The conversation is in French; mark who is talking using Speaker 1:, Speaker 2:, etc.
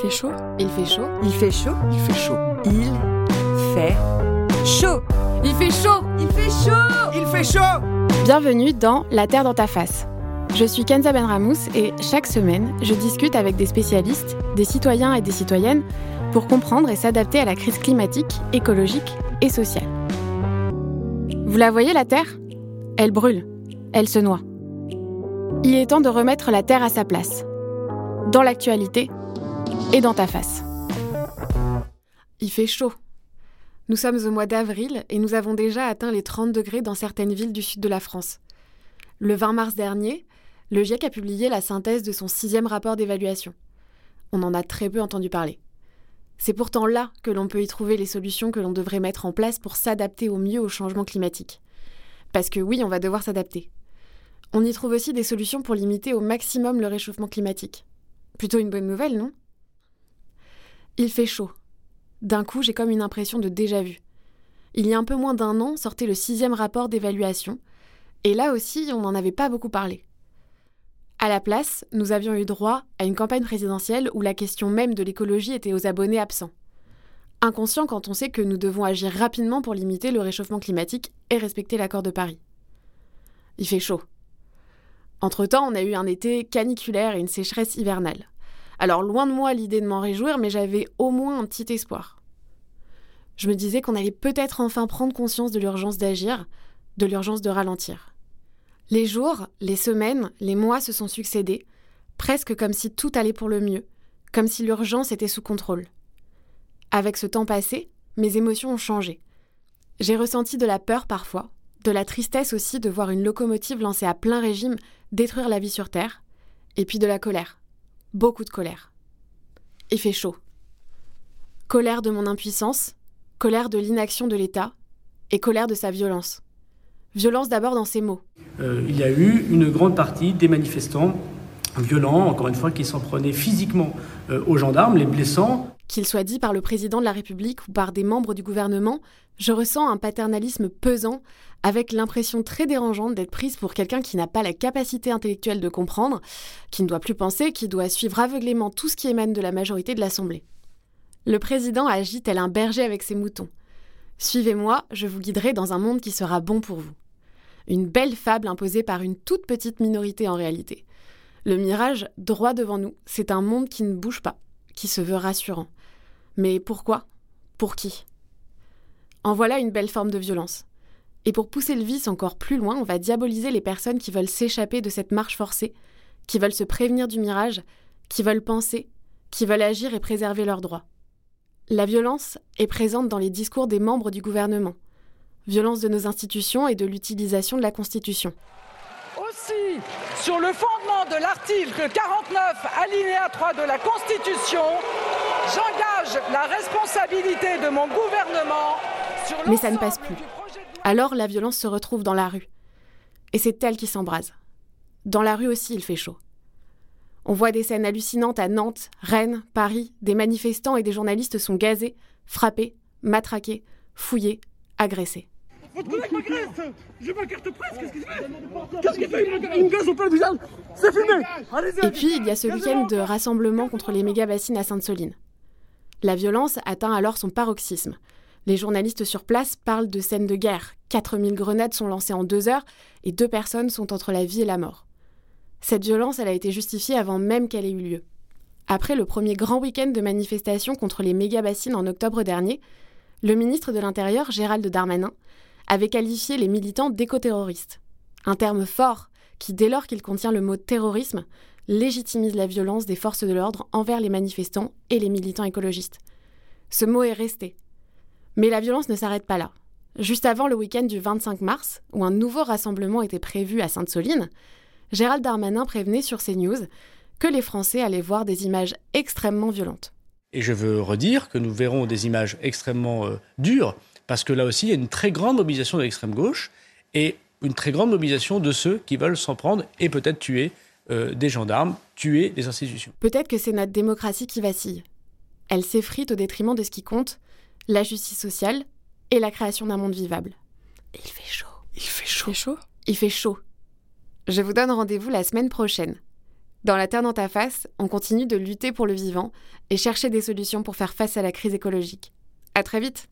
Speaker 1: fait chaud?
Speaker 2: Il fait chaud.
Speaker 3: Il fait chaud?
Speaker 4: Il fait chaud.
Speaker 3: Il fait chaud.
Speaker 2: Il fait chaud.
Speaker 3: Il fait chaud.
Speaker 4: Il fait chaud.
Speaker 1: Bienvenue dans La Terre dans ta face. Je suis Kenza Benramous et chaque semaine, je discute avec des spécialistes, des citoyens et des citoyennes pour comprendre et s'adapter à la crise climatique, écologique et sociale. Vous la voyez la Terre? Elle brûle, elle se noie. Il est temps de remettre la Terre à sa place, dans l'actualité et dans ta face. Il fait chaud. Nous sommes au mois d'avril et nous avons déjà atteint les 30 degrés dans certaines villes du sud de la France. Le 20 mars dernier, le GIEC a publié la synthèse de son sixième rapport d'évaluation. On en a très peu entendu parler. C'est pourtant là que l'on peut y trouver les solutions que l'on devrait mettre en place pour s'adapter au mieux au changement climatique. Parce que oui, on va devoir s'adapter. On y trouve aussi des solutions pour limiter au maximum le réchauffement climatique. Plutôt une bonne nouvelle, non? Il fait chaud. D'un coup, j'ai comme une impression de déjà-vu. Il y a un peu moins d'un an sortait le sixième rapport d'évaluation, et là aussi, on n'en avait pas beaucoup parlé. À la place, nous avions eu droit à une campagne présidentielle où la question même de l'écologie était aux abonnés absents. Inconscient quand on sait que nous devons agir rapidement pour limiter le réchauffement climatique et respecter l'accord de Paris. Il fait chaud. Entre-temps, on a eu un été caniculaire et une sécheresse hivernale. Alors loin de moi l'idée de m'en réjouir, mais j'avais au moins un petit espoir. Je me disais qu'on allait peut-être enfin prendre conscience de l'urgence d'agir, de l'urgence de ralentir. Les jours, les semaines, les mois se sont succédés, presque comme si tout allait pour le mieux, comme si l'urgence était sous contrôle. Avec ce temps passé, mes émotions ont changé. J'ai ressenti de la peur parfois, de la tristesse aussi de voir une locomotive lancée à plein régime détruire la vie sur Terre, et puis de la colère, beaucoup de colère. Il fait chaud. Colère de mon impuissance, colère de l'inaction de l'État, et colère de sa violence. Violence d'abord dans ses mots.
Speaker 5: Euh, il y a eu une grande partie des manifestants violents, encore une fois, qui s'en prenaient physiquement euh, aux gendarmes, les blessant.
Speaker 1: Qu'il soit dit par le président de la République ou par des membres du gouvernement, je ressens un paternalisme pesant, avec l'impression très dérangeante d'être prise pour quelqu'un qui n'a pas la capacité intellectuelle de comprendre, qui ne doit plus penser, qui doit suivre aveuglément tout ce qui émane de la majorité de l'Assemblée. Le président agit tel un berger avec ses moutons. Suivez-moi, je vous guiderai dans un monde qui sera bon pour vous. Une belle fable imposée par une toute petite minorité en réalité. Le mirage, droit devant nous, c'est un monde qui ne bouge pas, qui se veut rassurant. Mais pourquoi? Pour qui? En voilà une belle forme de violence. Et pour pousser le vice encore plus loin, on va diaboliser les personnes qui veulent s'échapper de cette marche forcée, qui veulent se prévenir du mirage, qui veulent penser, qui veulent agir et préserver leurs droits. La violence est présente dans les discours des membres du gouvernement. Violence de nos institutions et de l'utilisation de la Constitution.
Speaker 6: Aussi, sur le fondement de l'article 49, alinéa 3 de la Constitution, j'engage la responsabilité de mon gouvernement sur
Speaker 1: Mais ça ne passe plus. Alors la violence se retrouve dans la rue. Et c'est elle qui s'embrase. Dans la rue aussi, il fait chaud. On voit des scènes hallucinantes à Nantes, Rennes, Paris. Des manifestants et des journalistes sont gazés, frappés, matraqués, fouillés, agressés.
Speaker 7: Votre collègue m'agresse J'ai ma carte presse, qu'est-ce qu'il fait Qu'est-ce qu'il fait? Il me gaze au plein visage C'est filmé Allez-y
Speaker 1: Et puis, il y a ce week-end de rassemblement contre les méga-bassines à Sainte-Soline. La violence atteint alors son paroxysme. Les journalistes sur place parlent de scènes de guerre. 4000 grenades sont lancées en deux heures et deux personnes sont entre la vie et la mort. Cette violence, a été justifiée avant même qu'elle ait eu lieu. Après le premier grand week-end de manifestation contre les méga-bassines en octobre dernier, le ministre de l'Intérieur, Gérald Darmanin, avait qualifié les militants d'éco-terroristes. Un terme fort qui, dès lors qu'il contient le mot terrorisme, légitimise la violence des forces de l'ordre envers les manifestants et les militants écologistes. Ce mot est resté. Mais la violence ne s'arrête pas là. Juste avant le week-end du 25 mars, où un nouveau rassemblement était prévu à Sainte-Soline, Gérald Darmanin prévenait sur CNews que les Français allaient voir des images extrêmement violentes.
Speaker 5: Et je veux redire que nous verrons des images extrêmement euh, dures, parce que là aussi, il y a une très grande mobilisation de l'extrême gauche et une très grande mobilisation de ceux qui veulent s'en prendre et peut-être tuer euh, des gendarmes, tuer des institutions.
Speaker 1: Peut-être que c'est notre démocratie qui vacille. Elle s'effrite au détriment de ce qui compte, la justice sociale et la création d'un monde vivable. Il fait chaud.
Speaker 4: Il fait
Speaker 1: Il
Speaker 4: chaud.
Speaker 1: fait chaud? Il fait chaud. Je vous donne rendez-vous la semaine prochaine. Dans La Terre dans ta face, on continue de lutter pour le vivant et chercher des solutions pour faire face à la crise écologique. À très vite!